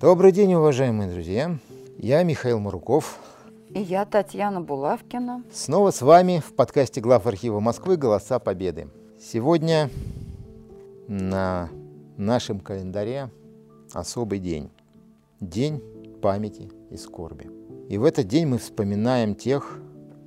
Добрый день, уважаемые друзья. Я Михаил Маруков. И я Татьяна Булавкина. Снова с вами в подкасте глав архива Москвы «Голоса Победы». Сегодня на нашем календаре особый день. День памяти и скорби. И в этот день мы вспоминаем тех,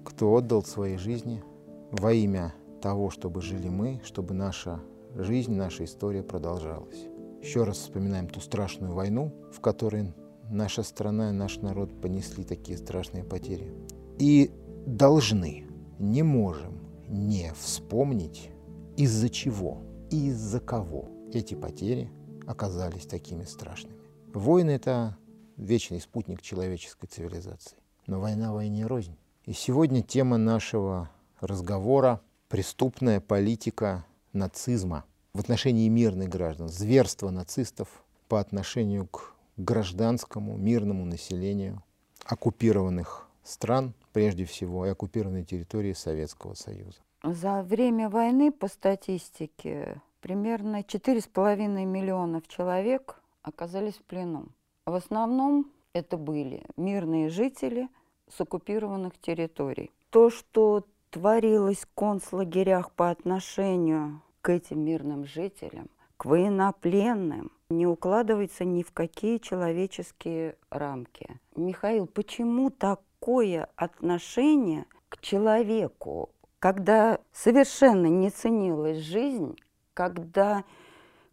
кто отдал свои жизни во имя того, чтобы жили мы, чтобы наша жизнь, наша история продолжалась. Еще раз вспоминаем ту страшную войну, в которой наша страна и наш народ понесли такие страшные потери. И должны, не можем не вспомнить, из-за чего и из-за кого эти потери оказались такими страшными. Войны – это вечный спутник человеческой цивилизации. Но война войне рознь. И сегодня тема нашего разговора – преступная политика нацизма в отношении мирных граждан, зверство нацистов по отношению к гражданскому мирному населению оккупированных стран, прежде всего, и оккупированной территории Советского Союза. За время войны, по статистике, примерно 4,5 миллионов человек оказались в плену. В основном это были мирные жители с оккупированных территорий. То, что творилось в концлагерях по отношению к этим мирным жителям, к военнопленным, не укладывается ни в какие человеческие рамки. Михаил, почему такое отношение к человеку, когда совершенно не ценилась жизнь, когда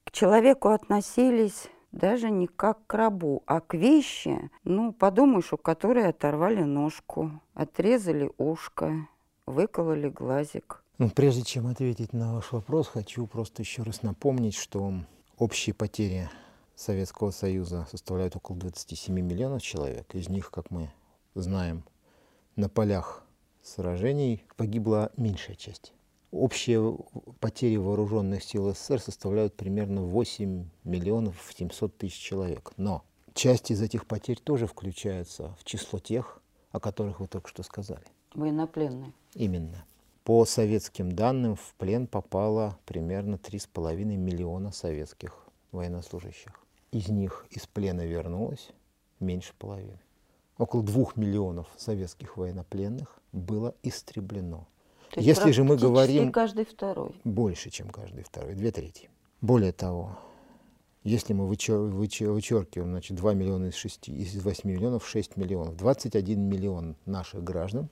к человеку относились даже не как к рабу, а к вещи, ну, подумаешь, у которой оторвали ножку, отрезали ушко, выкололи глазик. Ну, прежде чем ответить на ваш вопрос, хочу просто еще раз напомнить, что общие потери Советского Союза составляют около 27 миллионов человек. Из них, как мы знаем, на полях сражений погибла меньшая часть. Общие потери вооруженных сил СССР составляют примерно 8 миллионов 700 тысяч человек. Но часть из этих потерь тоже включается в число тех, о которых вы только что сказали. Военнопленные. Именно. По советским данным в плен попало примерно 3,5 миллиона советских военнослужащих. Из них из плена вернулось меньше половины. Около двух миллионов советских военнопленных было истреблено. То есть Если же мы говорим... каждый второй. Больше, чем каждый второй, две трети. Более того, если мы вычер, вычер, вычеркиваем значит, 2 миллиона из 6, из 8 миллионов 6 миллионов, 21 миллион наших граждан.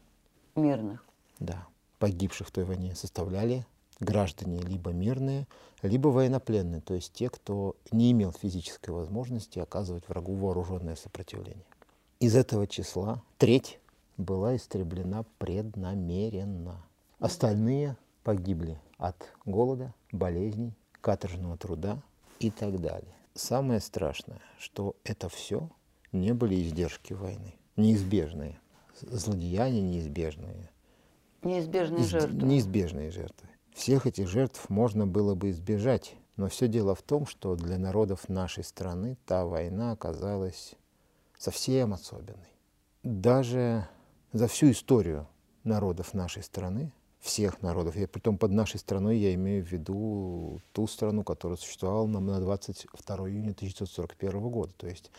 Мирных. Да, погибших в той войне составляли граждане либо мирные, либо военнопленные, то есть те, кто не имел физической возможности оказывать врагу вооруженное сопротивление. Из этого числа треть была истреблена преднамеренно. Остальные погибли от голода, болезней, каторжного труда и так далее. Самое страшное, что это все не были издержки войны, неизбежные, злодеяния неизбежные. Неизбежные жертвы. Неизбежные жертвы. Всех этих жертв можно было бы избежать, но все дело в том, что для народов нашей страны та война оказалась совсем особенной. Даже за всю историю народов нашей страны всех народов. Я, притом под нашей страной я имею в виду ту страну, которая существовала на, на 22 июня 1941 года, то есть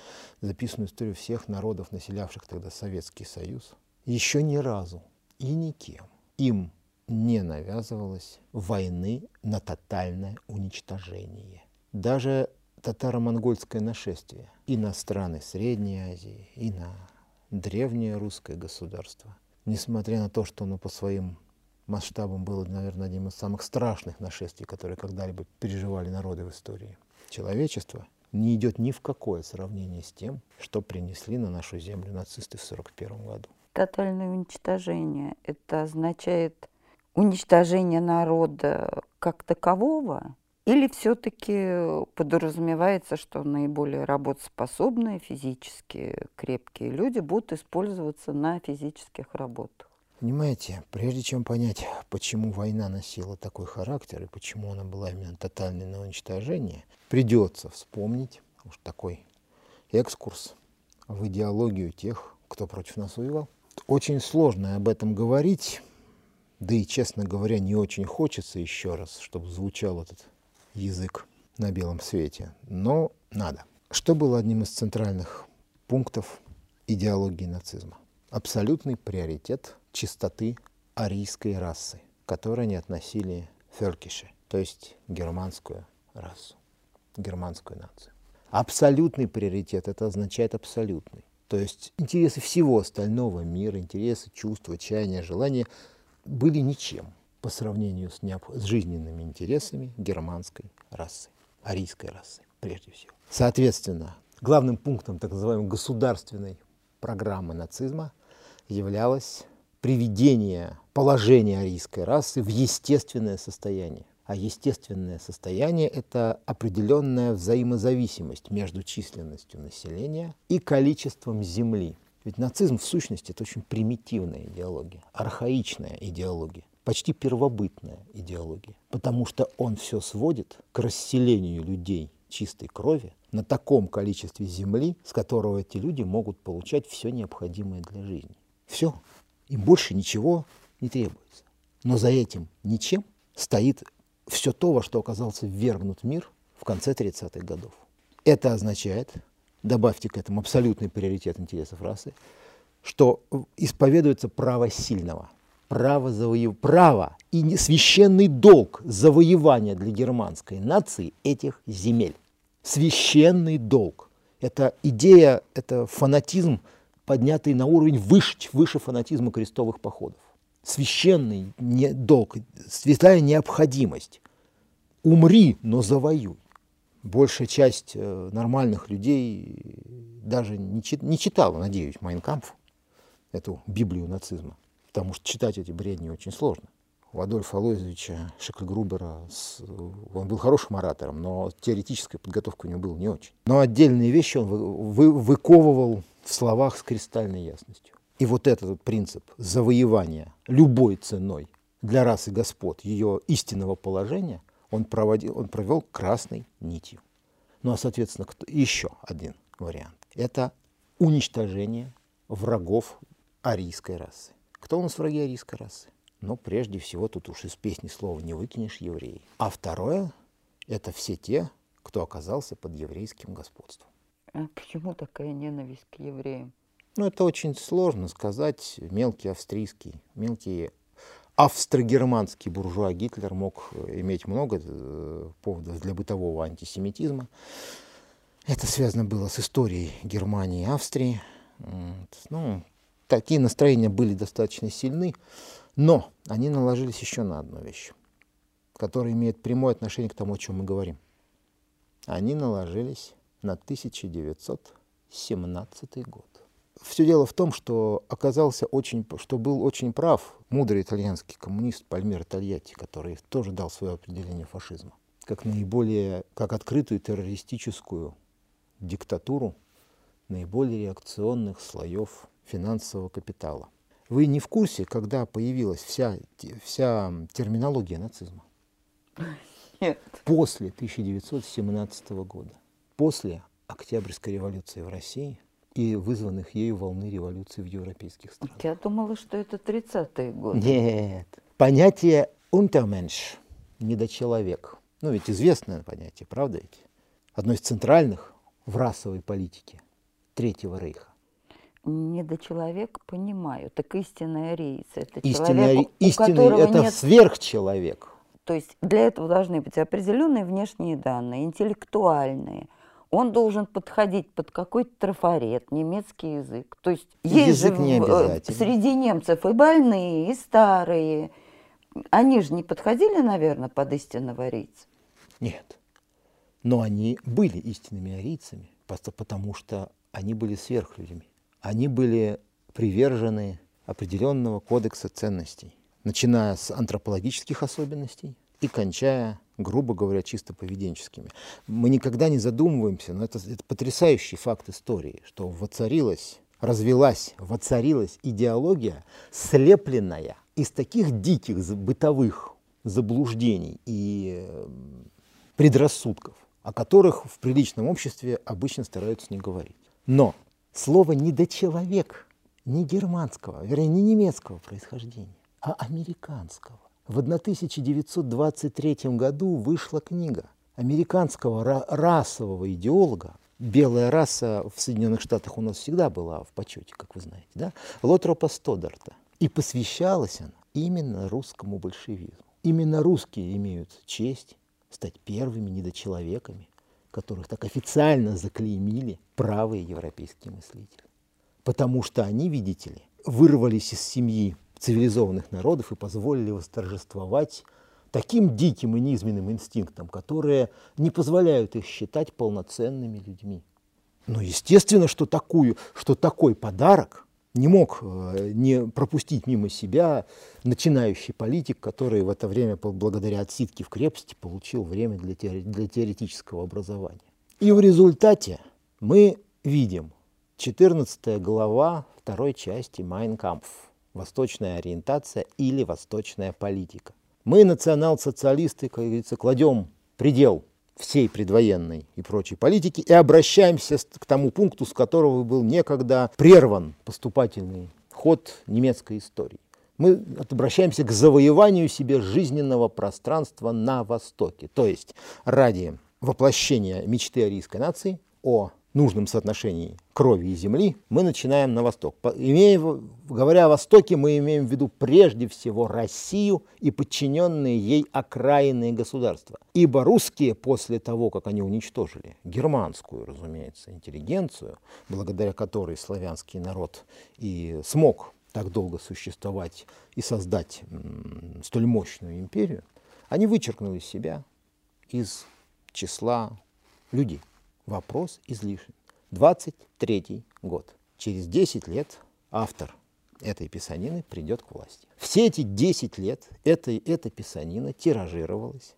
записанную историю всех народов, населявших тогда Советский Союз. Еще ни разу и никем им не навязывалось войны на тотальное уничтожение. Даже татаро-монгольское нашествие и на страны Средней Азии, и на древнее русское государство, несмотря на то, что оно по своим масштабом было, наверное, одним из самых страшных нашествий, которые когда-либо переживали народы в истории человечества, не идет ни в какое сравнение с тем, что принесли на нашу землю нацисты в 1941 году. Тотальное уничтожение – это означает уничтожение народа как такового, или все-таки подразумевается, что наиболее работоспособные, физически крепкие люди будут использоваться на физических работах? Понимаете, прежде чем понять, почему война носила такой характер и почему она была именно тотальной на уничтожение, придется вспомнить уж такой экскурс в идеологию тех, кто против нас воевал. Очень сложно об этом говорить, да и, честно говоря, не очень хочется еще раз, чтобы звучал этот язык на белом свете, но надо. Что было одним из центральных пунктов идеологии нацизма? Абсолютный приоритет чистоты арийской расы, которой они относили феркиши, то есть германскую расу, германскую нацию. Абсолютный приоритет, это означает абсолютный. То есть интересы всего остального мира, интересы, чувства, чаяния, желания были ничем по сравнению с, необ... с жизненными интересами германской расы, арийской расы прежде всего. Соответственно, главным пунктом так называемой государственной программы нацизма являлось приведение положения арийской расы в естественное состояние. А естественное состояние – это определенная взаимозависимость между численностью населения и количеством земли. Ведь нацизм в сущности это очень примитивная идеология, архаичная идеология, почти первобытная идеология, потому что он все сводит к расселению людей чистой крови на таком количестве земли, с которого эти люди могут получать все необходимое для жизни. Все. Им больше ничего не требуется. Но за этим ничем стоит все то, во что оказался ввергнут мир в конце 30-х годов. Это означает, добавьте к этому абсолютный приоритет интересов расы, что исповедуется право сильного, право, завоев... право и священный долг завоевания для германской нации этих земель. Священный долг. Это идея, это фанатизм, поднятый на уровень выше, выше фанатизма крестовых походов священный долг, святая необходимость. Умри, но завоюй. Большая часть э, нормальных людей даже не, чит, не читала, надеюсь, Майнкампф, эту Библию нацизма, потому что читать эти бредни очень сложно. У Адольфа Алоизовича Шекльгрубера с, он был хорошим оратором, но теоретическая подготовка у него была не очень. Но отдельные вещи он вы, вы, выковывал в словах с кристальной ясностью. И вот этот принцип завоевания любой ценой для расы господ ее истинного положения он, проводил, он провел красной нитью. Ну а, соответственно, кто, еще один вариант. Это уничтожение врагов арийской расы. Кто у нас враги арийской расы? Ну, прежде всего, тут уж из песни слова не выкинешь евреи. А второе – это все те, кто оказался под еврейским господством. А почему такая ненависть к евреям? Ну, это очень сложно сказать. Мелкий австрийский, мелкий австро-германский буржуа Гитлер мог иметь много э, поводов для бытового антисемитизма. Это связано было с историей Германии и Австрии. Ну, такие настроения были достаточно сильны, но они наложились еще на одну вещь, которая имеет прямое отношение к тому, о чем мы говорим. Они наложились на 1917 год. Все дело в том, что оказался очень, что был очень прав мудрый итальянский коммунист Пальмир Тольятти, который тоже дал свое определение фашизма как наиболее, как открытую террористическую диктатуру наиболее реакционных слоев финансового капитала. Вы не в курсе, когда появилась вся, вся терминология нацизма? Нет. После 1917 года, после Октябрьской революции в России, и вызванных ею волны революции в европейских странах. Я думала, что это 30-е годы. Нет. Понятие «унтерменш» – недочеловек. Ну, ведь известное понятие, правда ведь? Одно из центральных в расовой политике Третьего Рейха. Недочеловек, понимаю. Так истинная арийца – это истинный, человек, у истинный которого это нет... сверхчеловек. То есть для этого должны быть определенные внешние данные, интеллектуальные – он должен подходить под какой-то трафарет, немецкий язык. То есть есть язык же не в- обязательно. среди немцев и больные, и старые. Они же не подходили, наверное, под истинного арийца. Нет. Но они были истинными арийцами, просто потому что они были сверхлюдьми. Они были привержены определенного кодекса ценностей, начиная с антропологических особенностей и кончая, грубо говоря, чисто поведенческими. Мы никогда не задумываемся, но это, это потрясающий факт истории, что воцарилась, развелась, воцарилась идеология, слепленная из таких диких бытовых заблуждений и э, предрассудков, о которых в приличном обществе обычно стараются не говорить. Но слово «недочеловек» не германского, вернее, не немецкого происхождения, а американского. В 1923 году вышла книга американского ра- расового идеолога белая раса в Соединенных Штатах у нас всегда была в почете, как вы знаете, да? Лотропа Стодарта. И посвящалась она именно русскому большевизму. Именно русские имеют честь стать первыми недочеловеками, которых так официально заклеймили правые европейские мыслители. Потому что они, видите ли, вырвались из семьи цивилизованных народов и позволили восторжествовать таким диким и низменным инстинктам, которые не позволяют их считать полноценными людьми. Но естественно, что, такую, что такой подарок не мог э, не пропустить мимо себя начинающий политик, который в это время, благодаря отсидке в крепости, получил время для, теоретического образования. И в результате мы видим 14 глава второй части «Майнкампф» «Восточная ориентация» или «Восточная политика». Мы, национал-социалисты, как говорится, кладем предел всей предвоенной и прочей политики и обращаемся к тому пункту, с которого был некогда прерван поступательный ход немецкой истории. Мы обращаемся к завоеванию себе жизненного пространства на Востоке, то есть ради воплощения мечты арийской нации о нужном соотношении крови и земли, мы начинаем на восток. Имея, говоря о Востоке, мы имеем в виду прежде всего Россию и подчиненные ей окраинные государства. Ибо русские после того, как они уничтожили германскую, разумеется, интеллигенцию, благодаря которой славянский народ и смог так долго существовать и создать столь мощную империю, они вычеркнули себя из числа людей. Вопрос излишен. 23 год. Через 10 лет автор этой писанины придет к власти. Все эти 10 лет эта, эта писанина тиражировалась,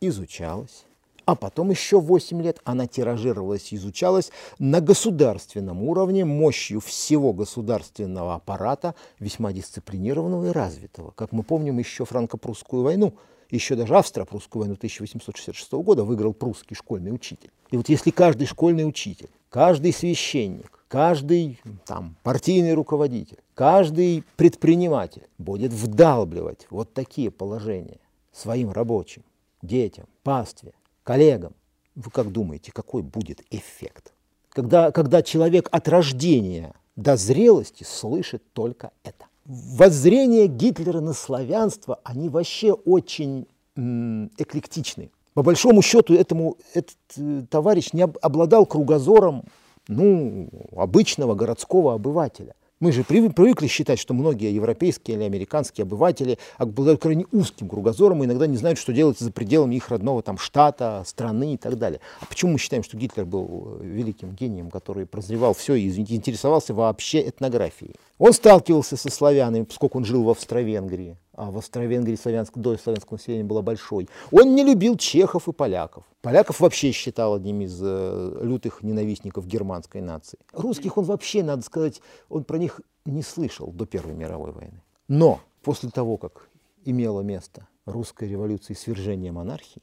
изучалась, а потом еще 8 лет она тиражировалась изучалась на государственном уровне мощью всего государственного аппарата, весьма дисциплинированного и развитого. Как мы помним еще франко-прусскую войну – еще даже Австро-Прусскую войну 1866 года выиграл прусский школьный учитель. И вот если каждый школьный учитель, каждый священник, каждый там, партийный руководитель, каждый предприниматель будет вдалбливать вот такие положения своим рабочим, детям, пастве, коллегам, вы как думаете, какой будет эффект? Когда, когда человек от рождения до зрелости слышит только это воззрения Гитлера на славянство, они вообще очень эклектичны. По большому счету, этому, этот э, товарищ не обладал кругозором ну, обычного городского обывателя. Мы же привыкли считать, что многие европейские или американские обыватели обладают крайне узким кругозором и иногда не знают, что делать за пределами их родного там, штата, страны и так далее. А почему мы считаем, что Гитлер был э, великим гением, который прозревал все и интересовался вообще этнографией? Он сталкивался со славянами, поскольку он жил в Австро-Венгрии а в Австро-Венгрии славянск, до славянского населения было большой. Он не любил чехов и поляков. Поляков вообще считал одним из э, лютых ненавистников германской нации. Русских он вообще, надо сказать, он про них не слышал до Первой мировой войны. Но после того, как имело место русская революция и свержение монархии,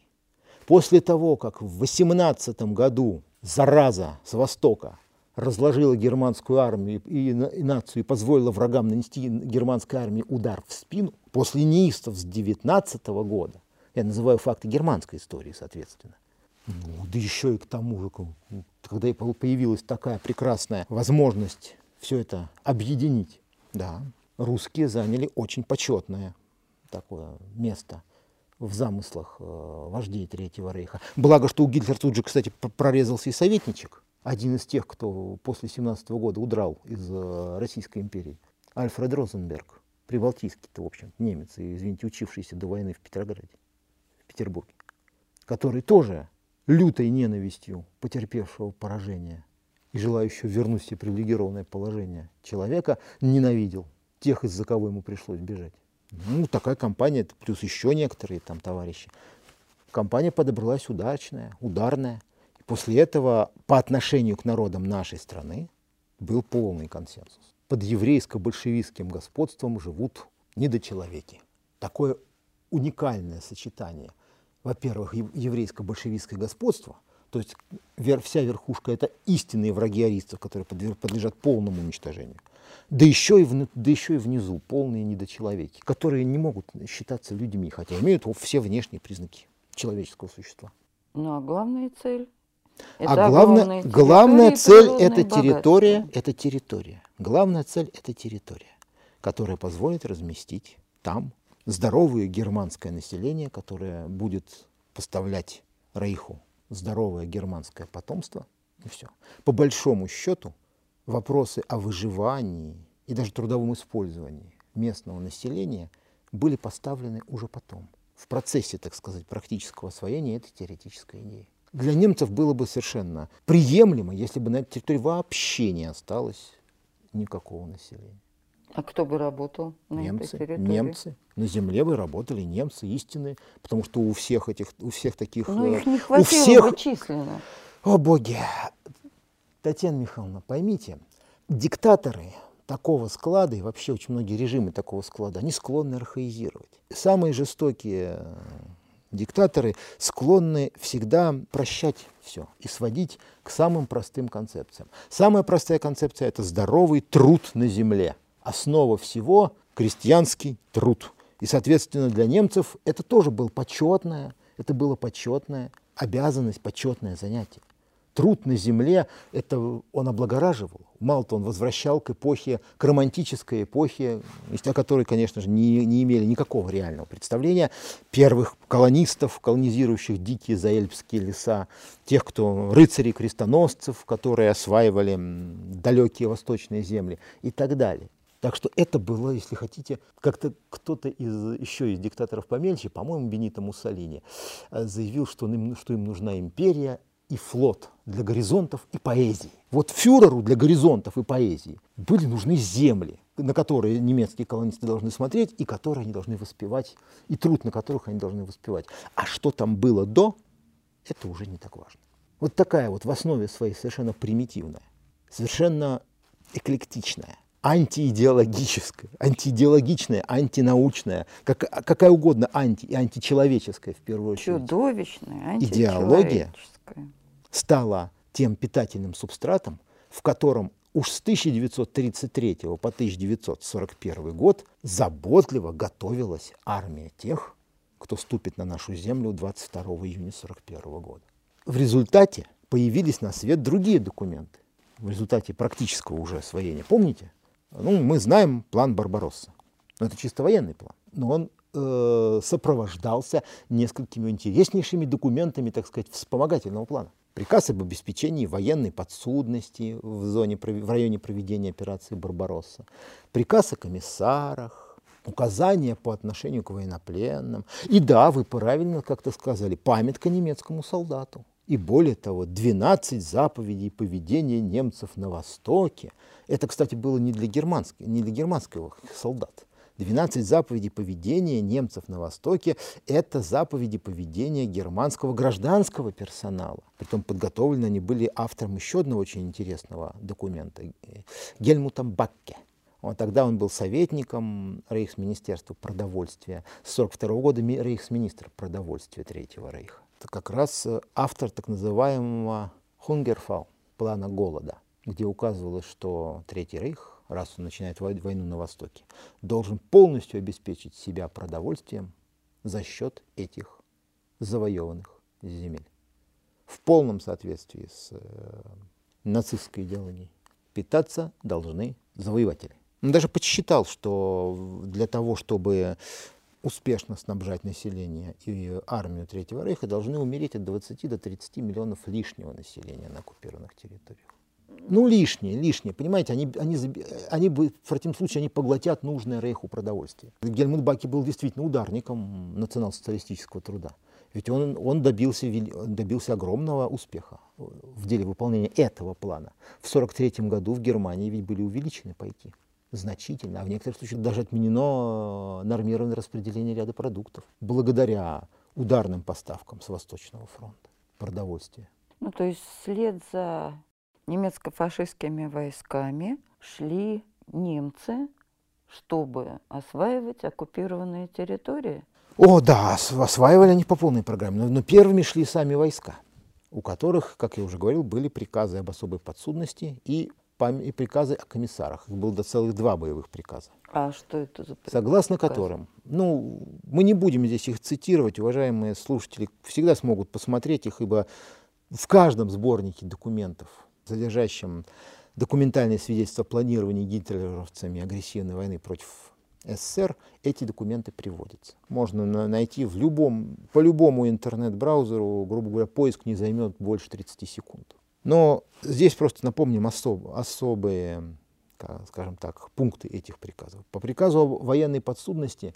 после того, как в 18 году зараза с Востока разложила германскую армию и, нацию и позволила врагам нанести германской армии удар в спину, после неистов с 19 года, я называю факты германской истории, соответственно, ну, да еще и к тому же, когда появилась такая прекрасная возможность все это объединить, да, русские заняли очень почетное такое место в замыслах э, вождей Третьего Рейха. Благо, что у Гитлера тут же, кстати, прорезался и советничек, один из тех, кто после 17 года удрал из э, Российской империи, Альфред Розенберг, прибалтийский-то, в общем, немец, и, извините, учившийся до войны в Петрограде, в Петербурге, который тоже лютой ненавистью потерпевшего поражение и желающего вернуть себе привилегированное положение человека ненавидел тех, из-за кого ему пришлось бежать. Ну, такая компания, плюс еще некоторые там товарищи. Компания подобралась удачная, ударная. После этого по отношению к народам нашей страны был полный консенсус. Под еврейско-большевистским господством живут недочеловеки. Такое уникальное сочетание. Во-первых, еврейско-большевистское господство, то есть вся верхушка – это истинные враги аристов, которые подлежат полному уничтожению. Да еще, и в, да еще и внизу полные недочеловеки, которые не могут считаться людьми, хотя имеют все внешние признаки человеческого существа. Ну а главная цель Это а главное, главная цель это территория, богатства. это территория. Главная цель это территория, которая позволит разместить там здоровое германское население, которое будет поставлять Рейху здоровое германское потомство. И все. По большому счету вопросы о выживании и даже трудовом использовании местного населения были поставлены уже потом, в процессе, так сказать, практического освоения этой теоретической идеи. Для немцев было бы совершенно приемлемо, если бы на этой территории вообще не осталось никакого населения. А кто бы работал на немцы, этой территории? немцы. На земле бы работали немцы истинные, потому что у всех этих, у всех таких, Ну, э, их не у хватило всех, бы численно. о боги, Татьяна Михайловна, поймите, диктаторы такого склада и вообще очень многие режимы такого склада, они склонны архаизировать. Самые жестокие э, диктаторы склонны всегда прощать все и сводить к самым простым концепциям. Самая простая концепция – это здоровый труд на земле. Основа всего – крестьянский труд. И, соответственно, для немцев это тоже было почетное, это было почетная обязанность, почетное занятие. Труд на земле, это он облагораживал. Мало-то он возвращал к эпохе, к романтической эпохе, о которой, конечно же, не, не имели никакого реального представления, первых колонистов, колонизирующих дикие заэльпские леса, тех, кто рыцарей крестоносцев, которые осваивали далекие восточные земли и так далее. Так что это было, если хотите, как-то кто-то из, еще из диктаторов помельче, по-моему, Бенито Муссолини, э, заявил, что им, что им нужна империя и флот для горизонтов и поэзии. Вот фюреру для горизонтов и поэзии были нужны земли, на которые немецкие колонисты должны смотреть и которые они должны воспевать, и труд, на которых они должны воспевать. А что там было до, это уже не так важно. Вот такая вот в основе своей совершенно примитивная, совершенно эклектичная, антиидеологическая, антиидеологичная, антинаучная, как, какая угодно анти и античеловеческая в первую очередь. Чудовищная, Идеология античеловеческая. Стала тем питательным субстратом, в котором уж с 1933 по 1941 год заботливо готовилась армия тех, кто ступит на нашу землю 22 июня 1941 года. В результате появились на свет другие документы. В результате практического уже освоения. Помните? Ну, мы знаем план Барбаросса. Но это чисто военный план. Но он э, сопровождался несколькими интереснейшими документами, так сказать, вспомогательного плана. Приказ об обеспечении военной подсудности в, зоне, в районе проведения операции «Барбаросса», приказ о комиссарах, указания по отношению к военнопленным. И да, вы правильно как-то сказали, памятка немецкому солдату. И более того, 12 заповедей поведения немцев на Востоке. Это, кстати, было не для, германских, не для германских солдат. 12 заповедей поведения немцев на Востоке – это заповеди поведения германского гражданского персонала. Притом подготовлены они были автором еще одного очень интересного документа – Гельмутом Бакке. Тогда он был советником Рейхсминистерства продовольствия. С 1942 года рейхсминистр продовольствия Третьего Рейха. Это как раз автор так называемого Хунгерфау, плана голода, где указывалось, что Третий Рейх, раз он начинает войну на Востоке, должен полностью обеспечить себя продовольствием за счет этих завоеванных земель. В полном соответствии с э, нацистской идеологией. Питаться должны завоеватели. Он даже подсчитал, что для того, чтобы успешно снабжать население и армию Третьего Рейха, должны умереть от 20 до 30 миллионов лишнего населения на оккупированных территориях. Ну, лишнее, лишнее. Понимаете, они, они, они, в противном случае они поглотят нужное Рейху продовольствие. Гельмут Баки был действительно ударником национал-социалистического труда. Ведь он, он добился, добился огромного успеха в деле выполнения этого плана. В 1943 году в Германии ведь были увеличены пайки значительно, а в некоторых случаях даже отменено нормированное распределение ряда продуктов благодаря ударным поставкам с Восточного фронта продовольствия. Ну, то есть вслед за немецко-фашистскими войсками шли немцы, чтобы осваивать оккупированные территории. О, да, осваивали они по полной программе, но, но первыми шли сами войска, у которых, как я уже говорил, были приказы об особой подсудности и, и приказы о комиссарах. Их было до целых два боевых приказа. А что это за приказы? Согласно которым, ну, мы не будем здесь их цитировать, уважаемые слушатели всегда смогут посмотреть их, ибо В каждом сборнике документов, содержащем документальные свидетельства планирования гитлеровцами агрессивной войны против СССР, эти документы приводятся. Можно найти в любом, по любому интернет-браузеру, грубо говоря, поиск не займет больше 30 секунд. Но здесь просто напомним особ, особые, скажем так, пункты этих приказов. По приказу о военной подсудности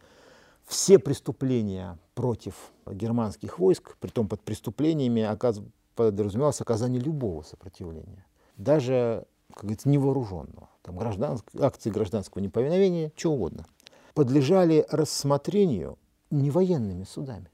все преступления против германских войск, притом под преступлениями подразумевалось оказание любого сопротивления, даже, как говорится, невооруженного, там, гражданск, акции гражданского неповиновения, чего угодно, подлежали рассмотрению не военными судами,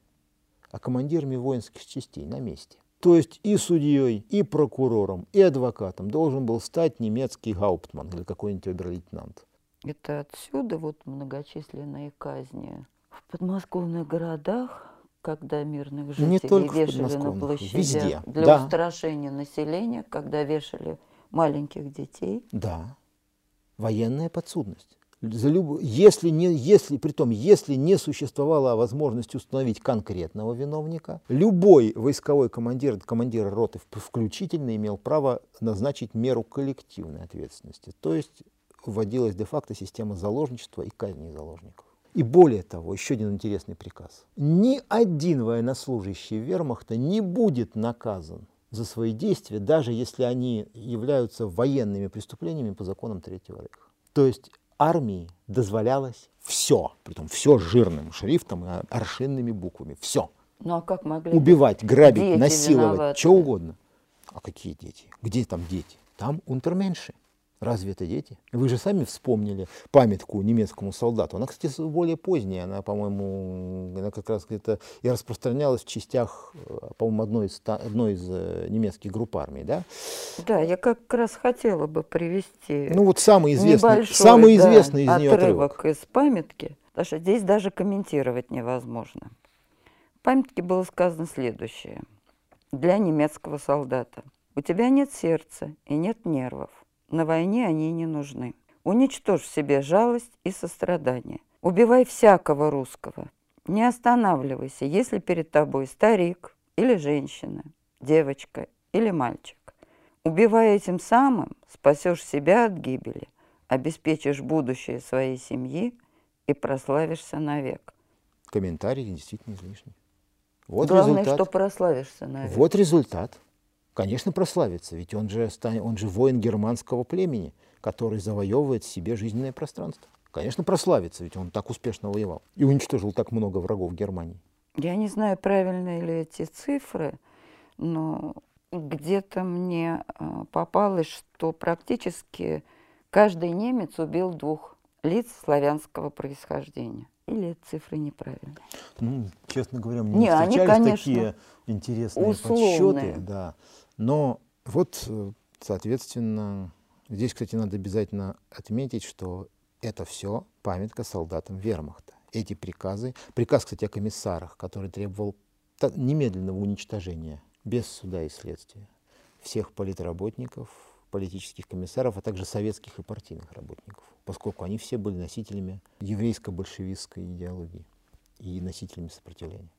а командирами воинских частей на месте. То есть и судьей, и прокурором, и адвокатом должен был стать немецкий гауптман или какой-нибудь обер-лейтенант. Это отсюда вот многочисленные казни в подмосковных городах, когда мирных жителей Не только вешали на площадях везде. для да. устрашения населения, когда вешали маленьких детей. Да, военная подсудность за люб... если, не, если, притом, если не существовала возможность установить конкретного виновника, любой войсковой командир, командир роты включительно имел право назначить меру коллективной ответственности. То есть вводилась де-факто система заложничества и казни заложников. И более того, еще один интересный приказ. Ни один военнослужащий вермахта не будет наказан за свои действия, даже если они являются военными преступлениями по законам Третьего Рейха. То есть армии дозволялось все, притом все жирным шрифтом и аршинными буквами, все. Ну а как могли Убивать, грабить, насиловать, виноваты? что угодно. А какие дети? Где там дети? Там унтерменши. Разве это дети? Вы же сами вспомнили памятку немецкому солдату. Она, кстати, более поздняя. Она, по-моему, она как раз где-то и распространялась в частях, э, по-моему, одной из, одной из э, немецких групп армий. Да? Да, я как раз хотела бы привести Ну вот самый известный, небольшой самый да, известный из нее отрывок отрывок. из памятки, потому что здесь даже комментировать невозможно. В памятке было сказано следующее. Для немецкого солдата. У тебя нет сердца и нет нервов. На войне они не нужны. Уничтожь в себе жалость и сострадание. Убивай всякого русского. Не останавливайся, если перед тобой старик или женщина, девочка или мальчик. Убивая этим самым, спасешь себя от гибели, обеспечишь будущее своей семьи и прославишься навек. Комментарий действительно излишний. Вот Главное, результат. что прославишься навек. Вот результат. Конечно, прославится, ведь он же, он же воин германского племени, который завоевывает себе жизненное пространство. Конечно, прославится, ведь он так успешно воевал и уничтожил так много врагов Германии. Я не знаю, правильные ли эти цифры, но где-то мне э, попалось, что практически каждый немец убил двух лиц славянского происхождения. Или цифры неправильные? Ну, честно говоря, мне Не, не они, встречались конечно, такие интересные условные. подсчеты. Да. Но вот, э, соответственно, здесь, кстати, надо обязательно отметить, что это все памятка солдатам вермахта. Эти приказы, приказ, кстати, о комиссарах, который требовал немедленного уничтожения без суда и следствия всех политработников, политических комиссаров, а также советских и партийных работников, поскольку они все были носителями еврейско-большевистской идеологии и носителями сопротивления.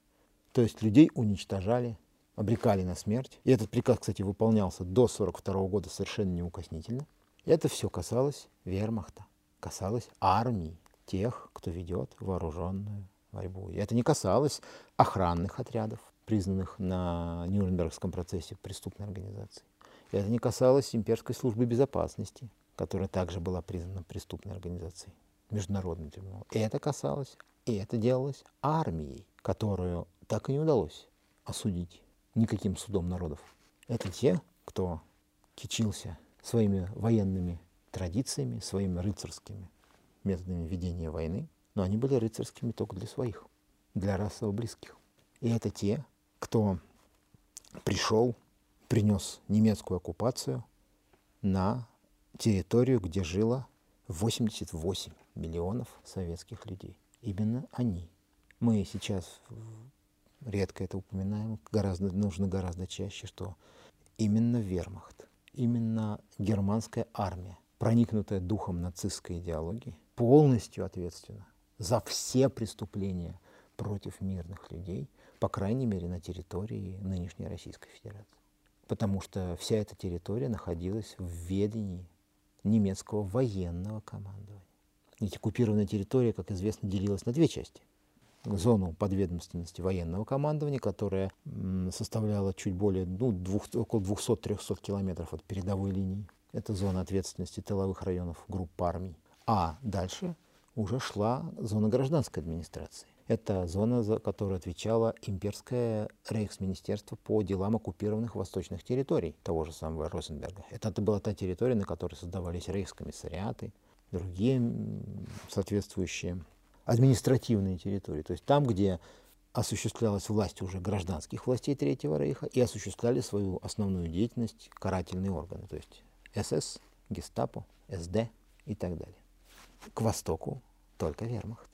То есть людей уничтожали, обрекали на смерть. И этот приказ, кстати, выполнялся до 1942 года совершенно неукоснительно. И это все касалось вермахта, касалось армии, тех, кто ведет вооруженную борьбу. И это не касалось охранных отрядов, признанных на Нюрнбергском процессе преступной организацией. Это не касалось имперской службы безопасности, которая также была признана преступной организацией, международным трибуналом. Это касалось, и это делалось армией, которую так и не удалось осудить никаким судом народов. Это те, кто кичился своими военными традициями, своими рыцарскими методами ведения войны, но они были рыцарскими только для своих, для расово близких. И это те, кто пришел, принес немецкую оккупацию на территорию, где жило 88 миллионов советских людей. Именно они. Мы сейчас редко это упоминаем, гораздо, нужно гораздо чаще, что именно вермахт, именно германская армия, проникнутая духом нацистской идеологии, полностью ответственна за все преступления против мирных людей, по крайней мере, на территории нынешней Российской Федерации. Потому что вся эта территория находилась в ведении немецкого военного командования. Ведь оккупированная территория, как известно, делилась на две части. Зону подведомственности военного командования, которая составляла чуть более ну, двух, около 200-300 километров от передовой линии. Это зона ответственности тыловых районов групп армий. А дальше уже шла зона гражданской администрации. Это зона, за которую отвечало имперское рейхсминистерство по делам оккупированных восточных территорий того же самого Розенберга. Это была та территория, на которой создавались рейхскомиссариаты, другие соответствующие административные территории. То есть там, где осуществлялась власть уже гражданских властей Третьего Рейха и осуществляли свою основную деятельность карательные органы, то есть СС, Гестапо, СД и так далее. К востоку только вермахт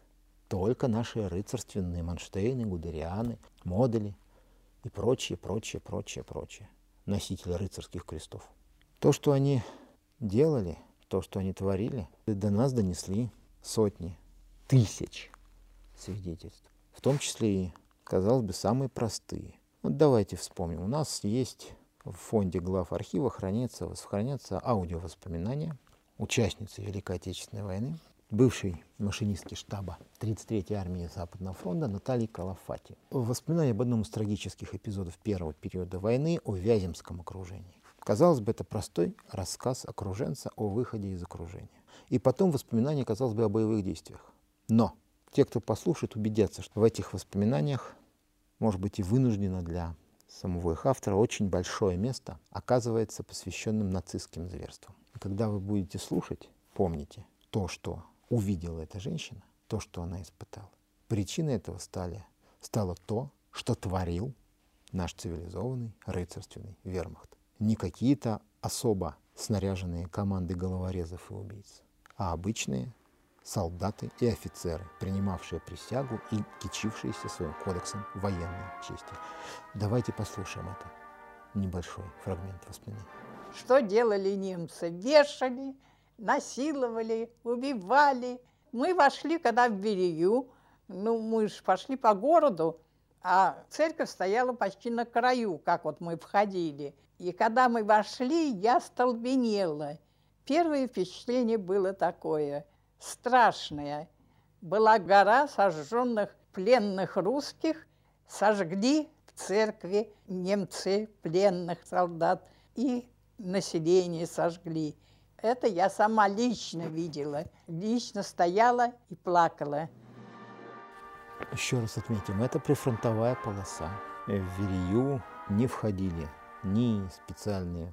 только наши рыцарственные Манштейны, Гудерианы, Модели и прочие, прочие, прочие, прочие носители рыцарских крестов. То, что они делали, то, что они творили, до нас донесли сотни, тысяч свидетельств, в том числе и, казалось бы, самые простые. Вот давайте вспомним. У нас есть в фонде глав архива хранятся, хранятся аудиовоспоминания участницы Великой Отечественной войны, бывшей машинистки штаба 33-й армии Западного фронта Натальи Калафати. Воспоминания об одном из трагических эпизодов первого периода войны о Вяземском окружении. Казалось бы, это простой рассказ окруженца о выходе из окружения. И потом воспоминания, казалось бы, о боевых действиях. Но те, кто послушает, убедятся, что в этих воспоминаниях, может быть, и вынуждено для самого их автора, очень большое место оказывается посвященным нацистским зверствам. И когда вы будете слушать, помните то, что увидела эта женщина, то, что она испытала. Причиной этого стали, стало то, что творил наш цивилизованный рыцарственный вермахт. Не какие-то особо снаряженные команды головорезов и убийц, а обычные солдаты и офицеры, принимавшие присягу и кичившиеся своим кодексом военной чести. Давайте послушаем это небольшой фрагмент воспоминаний. Что делали немцы? Вешали, насиловали, убивали. Мы вошли, когда в Берию, ну, мы же пошли по городу, а церковь стояла почти на краю, как вот мы входили. И когда мы вошли, я столбенела. Первое впечатление было такое, страшное. Была гора сожженных пленных русских, сожгли в церкви немцы пленных солдат и население сожгли. Это я сама лично видела. Лично стояла и плакала. Еще раз отметим, это прифронтовая полоса. В Верию не входили ни специальные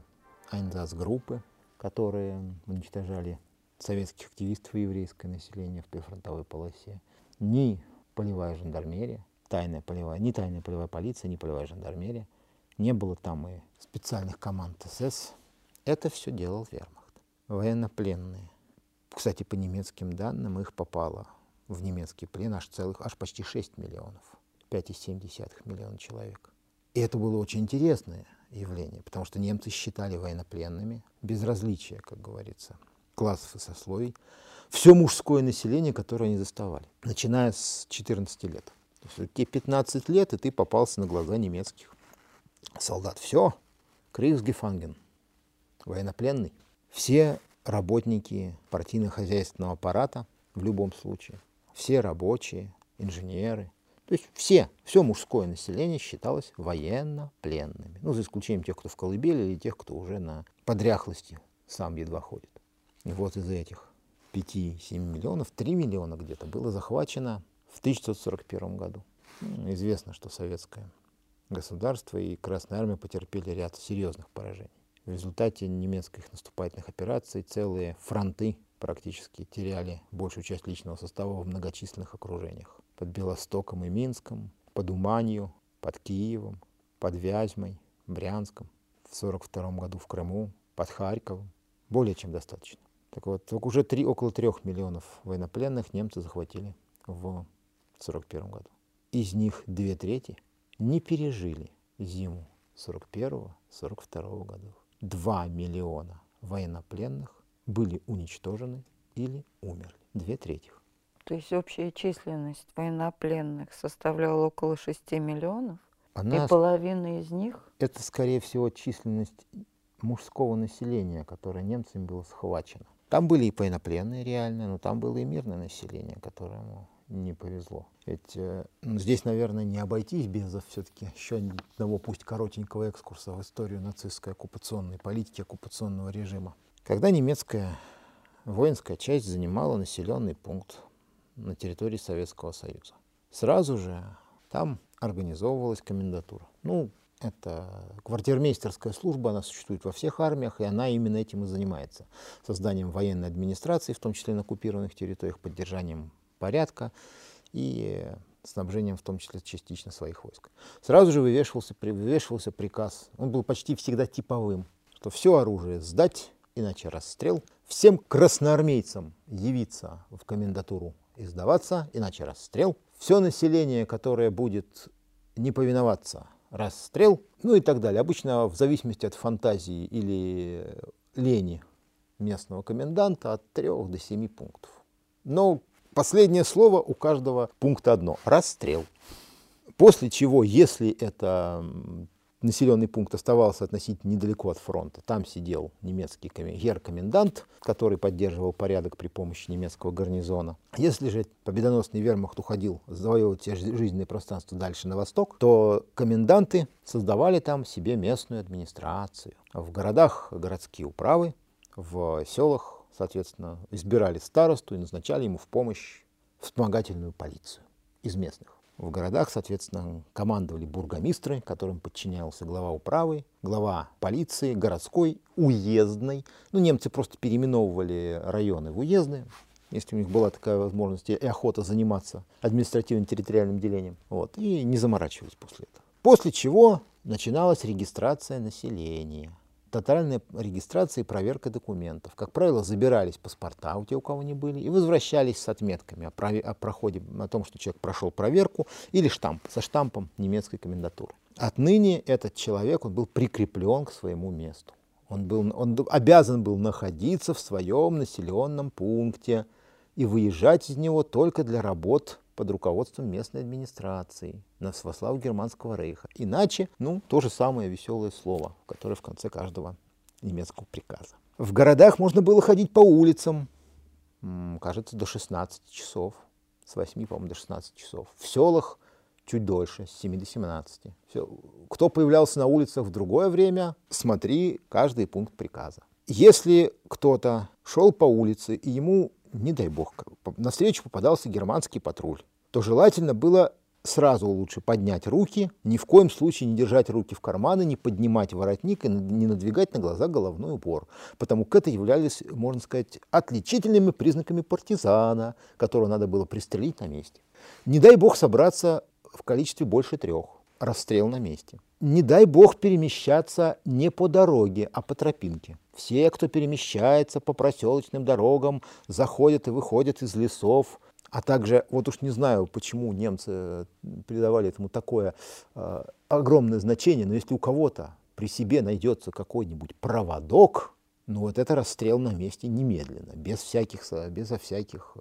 айнзас-группы, которые уничтожали советских активистов и еврейское население в прифронтовой полосе, ни полевая жандармерия, тайная полевая, ни тайная полевая полиция, ни полевая жандармерия. Не было там и специальных команд СС. Это все делал вермахт военнопленные. Кстати, по немецким данным, их попало в немецкий плен аж целых, аж почти 6 миллионов, 5,7 миллиона человек. И это было очень интересное явление, потому что немцы считали военнопленными, без различия, как говорится, классов и сословий, все мужское население, которое они заставали, начиная с 14 лет. То есть тебе 15 лет, и ты попался на глаза немецких солдат. Все, Кригсгефанген, военнопленный. Все работники партийно-хозяйственного аппарата в любом случае, все рабочие, инженеры, то есть все, все мужское население считалось военно-пленными. Ну, за исключением тех, кто в колыбели, или тех, кто уже на подряхлости сам едва ходит. И вот из этих 5-7 миллионов, 3 миллиона где-то было захвачено в 1941 году. Известно, что советское государство и Красная Армия потерпели ряд серьезных поражений. В результате немецких наступательных операций целые фронты практически теряли большую часть личного состава в многочисленных окружениях. Под Белостоком и Минском, под Уманью, под Киевом, под Вязьмой, Брянском, в 1942 году в Крыму, под Харьковом. Более чем достаточно. Так вот, уже три, около трех миллионов военнопленных немцы захватили в 1941 году. Из них две трети не пережили зиму 41-42 годов. 2 миллиона военнопленных были уничтожены или умерли. Две трети. То есть общая численность военнопленных составляла около 6 миллионов? Она... И половина из них? Это, скорее всего, численность мужского населения, которое немцами было схвачено. Там были и военнопленные реально, но там было и мирное население, которому не повезло. Ведь э, здесь, наверное, не обойтись без все-таки еще одного, пусть коротенького экскурса в историю нацистской оккупационной политики, оккупационного режима. Когда немецкая воинская часть занимала населенный пункт на территории Советского Союза, сразу же там организовывалась комендатура. Ну, это квартирмейстерская служба, она существует во всех армиях, и она именно этим и занимается. Созданием военной администрации, в том числе на оккупированных территориях, поддержанием порядка и снабжением, в том числе частично своих войск. Сразу же вывешивался, вывешивался приказ, он был почти всегда типовым, что все оружие сдать, иначе расстрел. Всем красноармейцам явиться в комендатуру и сдаваться, иначе расстрел. Все население, которое будет не повиноваться, расстрел, ну и так далее. Обычно в зависимости от фантазии или лени местного коменданта от трех до семи пунктов. Но последнее слово у каждого пункта одно – расстрел. После чего, если это населенный пункт оставался относительно недалеко от фронта. Там сидел немецкий гер-комендант, который поддерживал порядок при помощи немецкого гарнизона. Если же победоносный вермахт уходил завоевывать жизненное пространство дальше на восток, то коменданты создавали там себе местную администрацию. В городах городские управы, в селах, соответственно, избирали старосту и назначали ему в помощь вспомогательную полицию из местных. В городах, соответственно, командовали бургомистры, которым подчинялся глава управы, глава полиции, городской, уездной. Ну, немцы просто переименовывали районы в уездные, если у них была такая возможность и охота заниматься административным территориальным делением. Вот, и не заморачивались после этого. После чего начиналась регистрация населения тотальная регистрация и проверка документов. Как правило, забирались паспорта у тех, у кого не были, и возвращались с отметками о, праве, о проходе, о том, что человек прошел проверку, или штамп, со штампом немецкой комендатуры. Отныне этот человек он был прикреплен к своему месту. Он, был, он обязан был находиться в своем населенном пункте и выезжать из него только для работ под руководством местной администрации на во германского рейха. Иначе, ну, то же самое веселое слово, которое в конце каждого немецкого приказа. В городах можно было ходить по улицам, кажется, до 16 часов. С 8, по-моему, до 16 часов. В селах чуть дольше, с 7 до 17. Все. Кто появлялся на улицах в другое время, смотри каждый пункт приказа. Если кто-то шел по улице, и ему, не дай бог, навстречу попадался германский патруль, то желательно было сразу лучше поднять руки, ни в коем случае не держать руки в карманы, не поднимать воротник и не надвигать на глаза головной убор, потому как это являлись, можно сказать, отличительными признаками партизана, которого надо было пристрелить на месте. Не дай бог собраться в количестве больше трех. Расстрел на месте. Не дай бог перемещаться не по дороге, а по тропинке. Все, кто перемещается по проселочным дорогам, заходят и выходят из лесов, а также, вот уж не знаю, почему немцы придавали этому такое э, огромное значение, но если у кого-то при себе найдется какой-нибудь проводок, ну вот это расстрел на месте немедленно, без всяких, безо всяких э,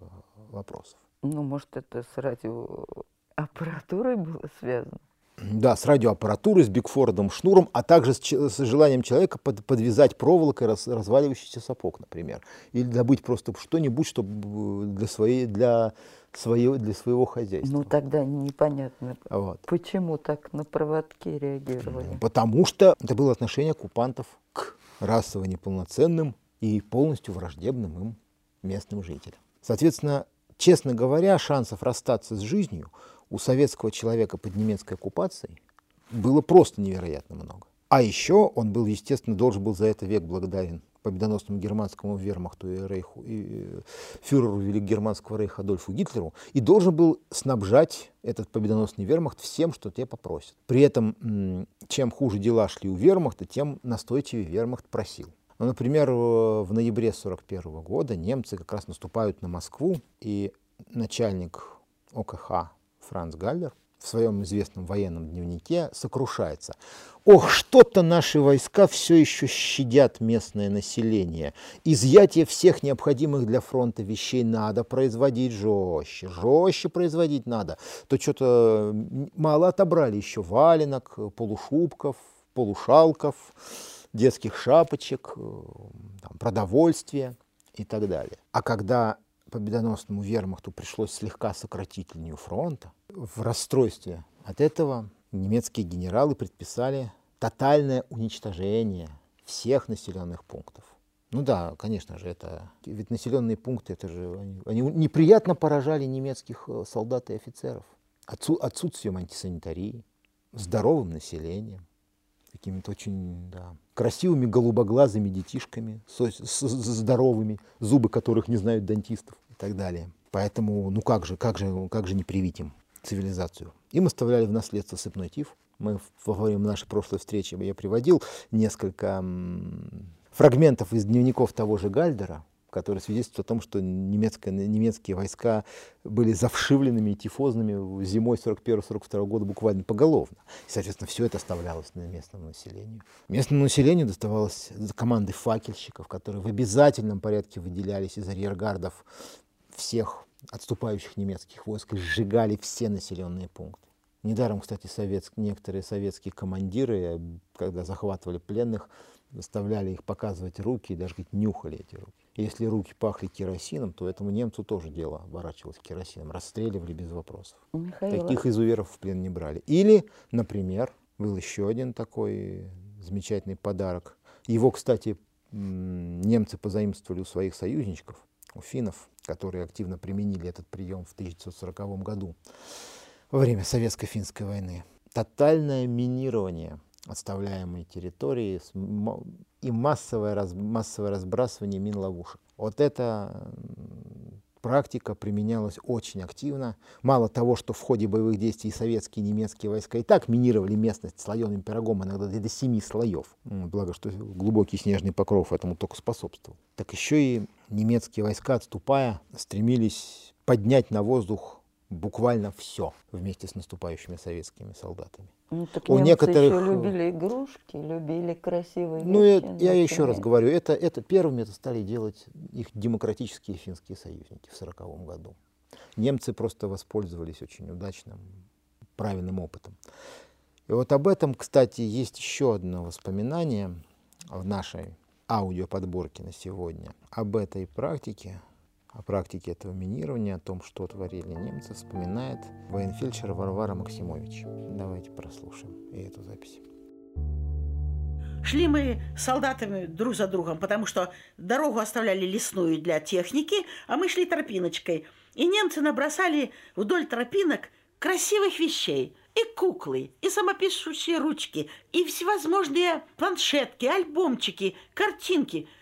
вопросов. Ну, может, это с радиоаппаратурой было связано? Да, с радиоаппаратурой, с Бигфордом шнуром, а также с, с желанием человека под, подвязать проволокой раз, разваливающийся сапог, например. Или добыть просто что-нибудь, чтобы для, своей, для, своего, для своего хозяйства. Ну тогда непонятно, вот. почему так на проводки реагировали. Потому что это было отношение оккупантов к расово неполноценным и полностью враждебным им местным жителям. Соответственно, честно говоря, шансов расстаться с жизнью у советского человека под немецкой оккупацией было просто невероятно много. А еще он был, естественно, должен был за это век благодарен победоносному германскому вермахту и, рейху, и фюреру Великогерманского рейха Адольфу Гитлеру и должен был снабжать этот победоносный вермахт всем, что те попросят. При этом, чем хуже дела шли у вермахта, тем настойчивее вермахт просил. Ну, например, в ноябре 1941 года немцы как раз наступают на Москву, и начальник ОКХ Франц Галлер в своем известном военном дневнике сокрушается. Ох, что-то наши войска все еще щадят местное население. Изъятие всех необходимых для фронта вещей надо производить жестче. Жестче производить надо. То что-то мало отобрали еще валенок, полушубков, полушалков, детских шапочек, э, там, продовольствия и так далее. А когда победоносному вермахту пришлось слегка сократить линию фронта, в расстройстве от этого немецкие генералы предписали тотальное уничтожение всех населенных пунктов. Ну да, конечно же, это ведь населенные пункты, это же они, они неприятно поражали немецких э, солдат и офицеров. Отсу, отсутствием антисанитарии, здоровым населением, какими-то очень да, красивыми голубоглазыми детишками, со, с, здоровыми, зубы которых не знают дантистов и так далее. Поэтому, ну как же, как же, как же не привить им цивилизацию? Им оставляли в наследство сыпной тиф. Мы во время нашей прошлой встречи я приводил несколько фрагментов из дневников того же Гальдера, которые свидетельствуют о том, что немецкое, немецкие войска были завшивленными и тифозными зимой 41-42 года буквально поголовно. И, соответственно, все это оставлялось на местному населению. Местному населению доставалось команды факельщиков, которые в обязательном порядке выделялись из арьергардов всех отступающих немецких войск и сжигали все населенные пункты. Недаром, кстати, совет, некоторые советские командиры, когда захватывали пленных, заставляли их показывать руки и даже говорит, нюхали эти руки. Если руки пахли керосином, то этому немцу тоже дело оборачивалось керосином. Расстреливали без вопросов. Михаил. Таких изуверов в плен не брали. Или, например, был еще один такой замечательный подарок. Его, кстати, немцы позаимствовали у своих союзничков, у финнов, которые активно применили этот прием в 1940 году во время Советско-финской войны. Тотальное минирование – отставляемой территории и массовое, раз, массовое разбрасывание мин-ловушек. Вот эта практика применялась очень активно. Мало того, что в ходе боевых действий советские и немецкие войска и так минировали местность слоеным пирогом, иногда до семи слоев. Благо, что глубокий снежный покров этому только способствовал. Так еще и немецкие войска, отступая, стремились поднять на воздух буквально все вместе с наступающими советскими солдатами. Ну, так У некоторых еще любили игрушки, любили красивые ну, вещи. Ну, я еще раз говорю, это, это первыми это стали делать их демократические финские союзники в 1940 году. Немцы просто воспользовались очень удачным, правильным опытом. И вот об этом, кстати, есть еще одно воспоминание в нашей аудиоподборке на сегодня. Об этой практике о практике этого минирования, о том, что творили немцы, вспоминает военфельдшер Варвара Максимович. Давайте прослушаем и эту запись. Шли мы с солдатами друг за другом, потому что дорогу оставляли лесную для техники, а мы шли тропиночкой. И немцы набросали вдоль тропинок красивых вещей. И куклы, и самопишущие ручки, и всевозможные планшетки, альбомчики, картинки –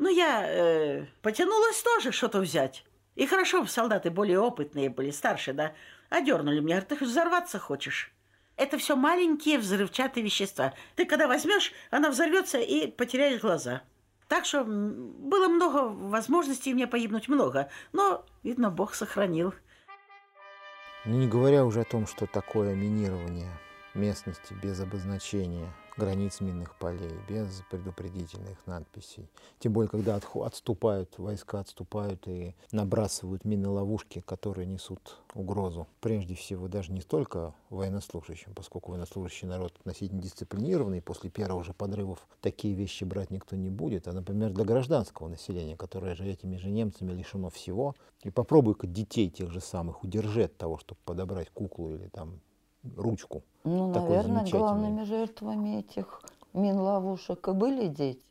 ну, я э, потянулась тоже что-то взять. И хорошо, солдаты более опытные были, старше, да, одернули меня. Ты взорваться хочешь? Это все маленькие взрывчатые вещества. Ты когда возьмешь, она взорвется и потеряешь глаза. Так что было много возможностей мне погибнуть, много. Но, видно, Бог сохранил. Ну, не говоря уже о том, что такое минирование местности без обозначения – границ минных полей, без предупредительных надписей. Тем более, когда отступают, войска отступают и набрасывают мины ловушки, которые несут угрозу. Прежде всего, даже не столько военнослужащим, поскольку военнослужащий народ относительно дисциплинированный, после первых же подрывов такие вещи брать никто не будет, а, например, для гражданского населения, которое же этими же немцами лишено всего. И попробуй-ка детей тех же самых удержать от того, чтобы подобрать куклу или там ручку. Ну, наверное, главными жертвами этих мин-ловушек и были дети.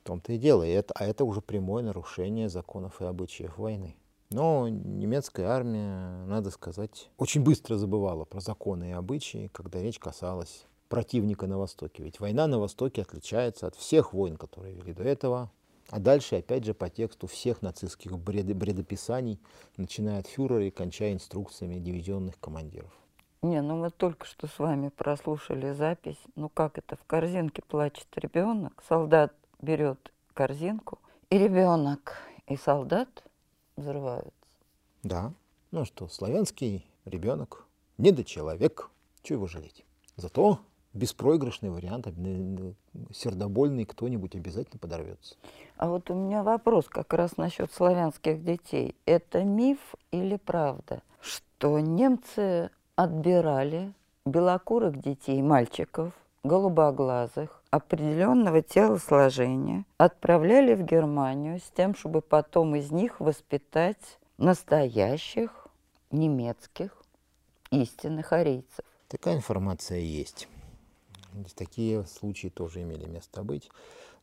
В том-то и дело. И это, а это уже прямое нарушение законов и обычаев войны. Но немецкая армия, надо сказать, очень быстро забывала про законы и обычаи, когда речь касалась противника на Востоке. Ведь война на Востоке отличается от всех войн, которые вели до этого. А дальше, опять же, по тексту всех нацистских бред, бредописаний, начиная от фюрера и кончая инструкциями дивизионных командиров. Не, ну мы только что с вами прослушали запись. Ну как это? В корзинке плачет ребенок, солдат берет корзинку, и ребенок, и солдат взрываются. Да. Ну что, славянский ребенок недочеловек. Чего его жалеть? Зато беспроигрышный вариант, сердобольный кто-нибудь обязательно подорвется. А вот у меня вопрос как раз насчет славянских детей. Это миф или правда, что немцы отбирали белокурых детей, мальчиков, голубоглазых, определенного телосложения, отправляли в Германию с тем, чтобы потом из них воспитать настоящих немецких истинных арийцев. Такая информация есть. Такие случаи тоже имели место быть.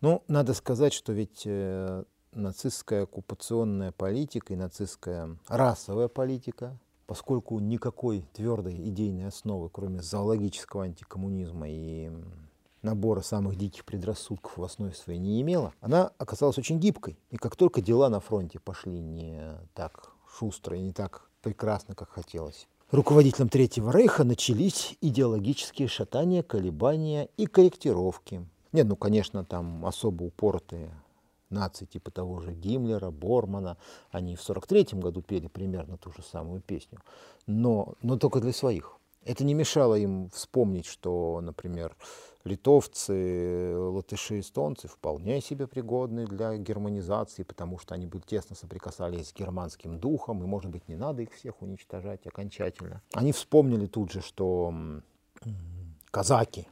Но ну, надо сказать, что ведь э, нацистская оккупационная политика и нацистская расовая политика, поскольку никакой твердой идейной основы, кроме зоологического антикоммунизма и набора самых диких предрассудков в основе своей не имела, она оказалась очень гибкой. И как только дела на фронте пошли не так шустро и не так прекрасно, как хотелось, руководителям Третьего Рейха начались идеологические шатания, колебания и корректировки. Нет, ну, конечно, там особо упоротые нации типа того же Гиммлера, Бормана, они в 43 году пели примерно ту же самую песню, но, но только для своих. Это не мешало им вспомнить, что, например, литовцы, латыши, эстонцы вполне себе пригодны для германизации, потому что они бы тесно соприкасались с германским духом, и, может быть, не надо их всех уничтожать окончательно. Они вспомнили тут же, что казаки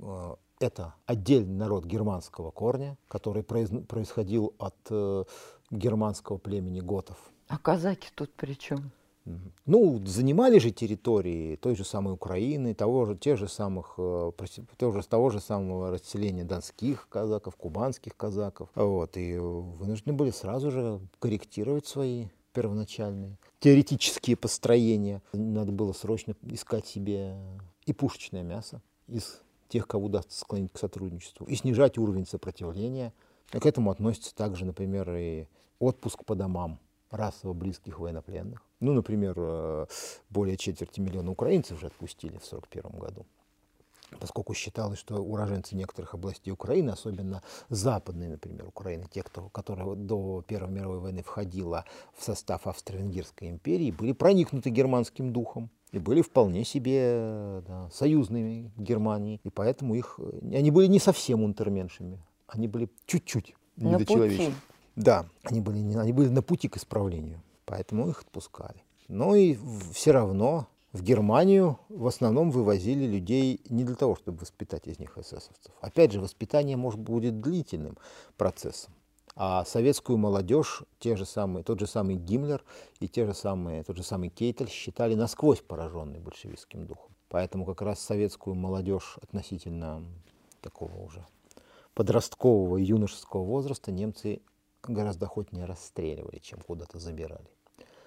э, — это отдельный народ германского корня, который происходил от э, германского племени готов. А казаки тут при чем? Ну, занимали же территории той же самой Украины, того же, тех же самых, э, того же, того же самого расселения донских казаков, кубанских казаков. Вот, и вынуждены были сразу же корректировать свои первоначальные теоретические построения. Надо было срочно искать себе и пушечное мясо из тех, кого удастся склонить к сотрудничеству, и снижать уровень сопротивления. К этому относится также, например, и отпуск по домам расово близких военнопленных. Ну, например, э, более четверти миллиона украинцев же отпустили в 1941 году поскольку считалось, что уроженцы некоторых областей Украины, особенно западной, например, Украины, те, кто, которые до Первой мировой войны входила в состав Австро-Венгерской империи, были проникнуты германским духом и были вполне себе да, союзными Германии. И поэтому их, они были не совсем унтерменшами, они были чуть-чуть недочеловечными. Да, они были, они были на пути к исправлению, поэтому их отпускали. Но и все равно в Германию в основном вывозили людей не для того, чтобы воспитать из них эсэсовцев. Опять же, воспитание может будет длительным процессом. А советскую молодежь, те же самые, тот же самый Гиммлер и те же самые, тот же самый Кейтель считали насквозь пораженной большевистским духом. Поэтому как раз советскую молодежь относительно такого уже подросткового юношеского возраста немцы гораздо охотнее расстреливали, чем куда-то забирали.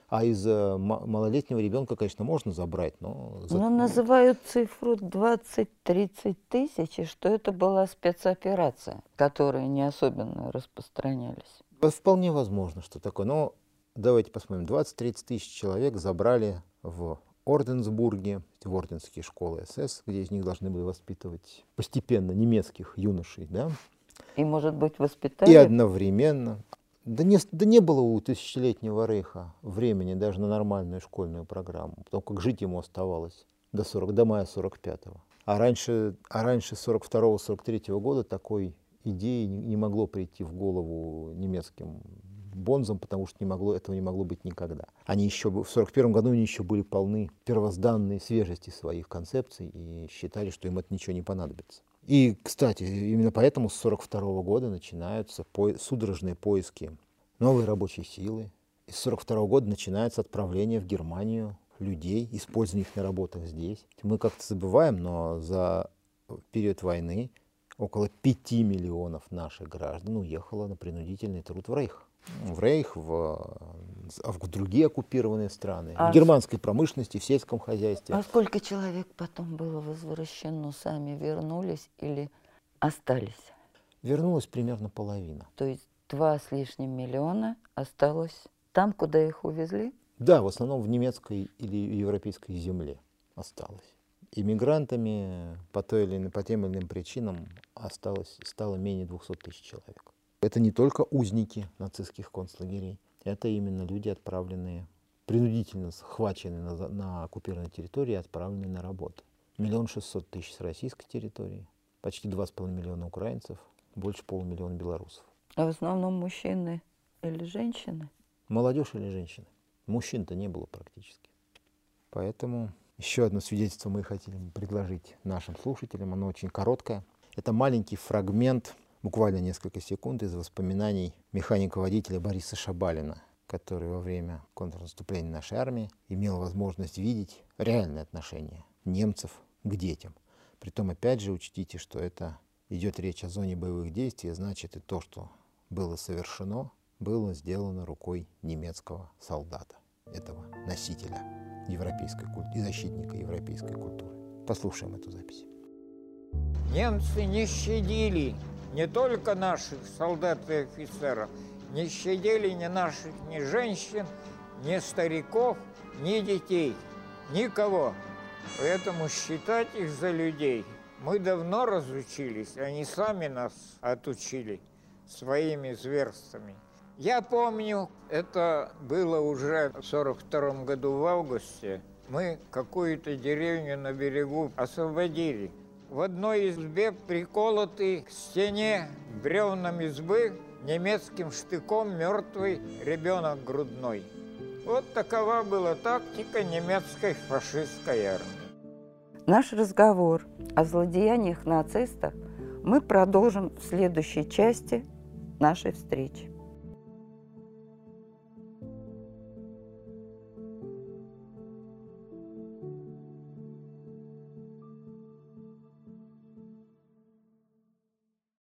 А из э, малолетнего ребенка, конечно, можно забрать, но... Но называют цифру 20-30 тысяч, и что это была спецоперация, которая не особенно распространялись. Вполне возможно, что такое. Но давайте посмотрим. 20-30 тысяч человек забрали в Орденсбурге, в орденские школы СС, где из них должны были воспитывать постепенно немецких юношей, да, и, может быть, воспитали? И одновременно. Да не, да не было у тысячелетнего рейха времени даже на нормальную школьную программу, потому как жить ему оставалось до, 40, до мая 45-го. А раньше, а раньше 42-43 года такой идеи не, могло прийти в голову немецким бонзам, потому что не могло, этого не могло быть никогда. Они еще в 41 году они еще были полны первозданной свежести своих концепций и считали, что им это ничего не понадобится. И, кстати, именно поэтому с 1942 года начинаются по судорожные поиски новой рабочей силы. И с 1942 года начинается отправление в Германию людей, использование их на работах здесь. Мы как-то забываем, но за период войны около 5 миллионов наших граждан уехало на принудительный труд в Рейх в Рейх, в, в другие оккупированные страны, а в германской промышленности, в сельском хозяйстве. А сколько человек потом было возвращено, сами вернулись или остались? Вернулась примерно половина. То есть два с лишним миллиона осталось там, куда их увезли? Да, в основном в немецкой или европейской земле осталось. Иммигрантами по, той или иной, по тем или иным причинам осталось, стало менее 200 тысяч человек. Это не только узники нацистских концлагерей, это именно люди, отправленные принудительно схвачены на, на оккупированной территории и отправлены на работу. Миллион шестьсот тысяч с российской территории, почти два с половиной миллиона украинцев, больше полумиллиона белорусов. А в основном мужчины или женщины? Молодежь или женщины? Мужчин-то не было практически. Поэтому еще одно свидетельство мы хотели предложить нашим слушателям. Оно очень короткое. Это маленький фрагмент, буквально несколько секунд, из воспоминаний механика-водителя Бориса Шабалина, который во время контрнаступления нашей армии имел возможность видеть реальное отношение немцев к детям. Притом, опять же, учтите, что это идет речь о зоне боевых действий, значит и то, что было совершено, было сделано рукой немецкого солдата, этого носителя европейской культуры и защитника европейской культуры. Послушаем эту запись. Немцы не щадили не только наших солдат и офицеров, не щадили ни наших ни женщин, ни стариков, ни детей, никого. Поэтому считать их за людей мы давно разучились, они сами нас отучили своими зверствами. Я помню, это было уже в 42 году в августе. Мы какую-то деревню на берегу освободили. В одной избе приколотый к стене бревнам избы немецким штыком мертвый ребенок грудной. Вот такова была тактика немецкой фашистской армии. Наш разговор о злодеяниях нацистов мы продолжим в следующей части нашей встречи.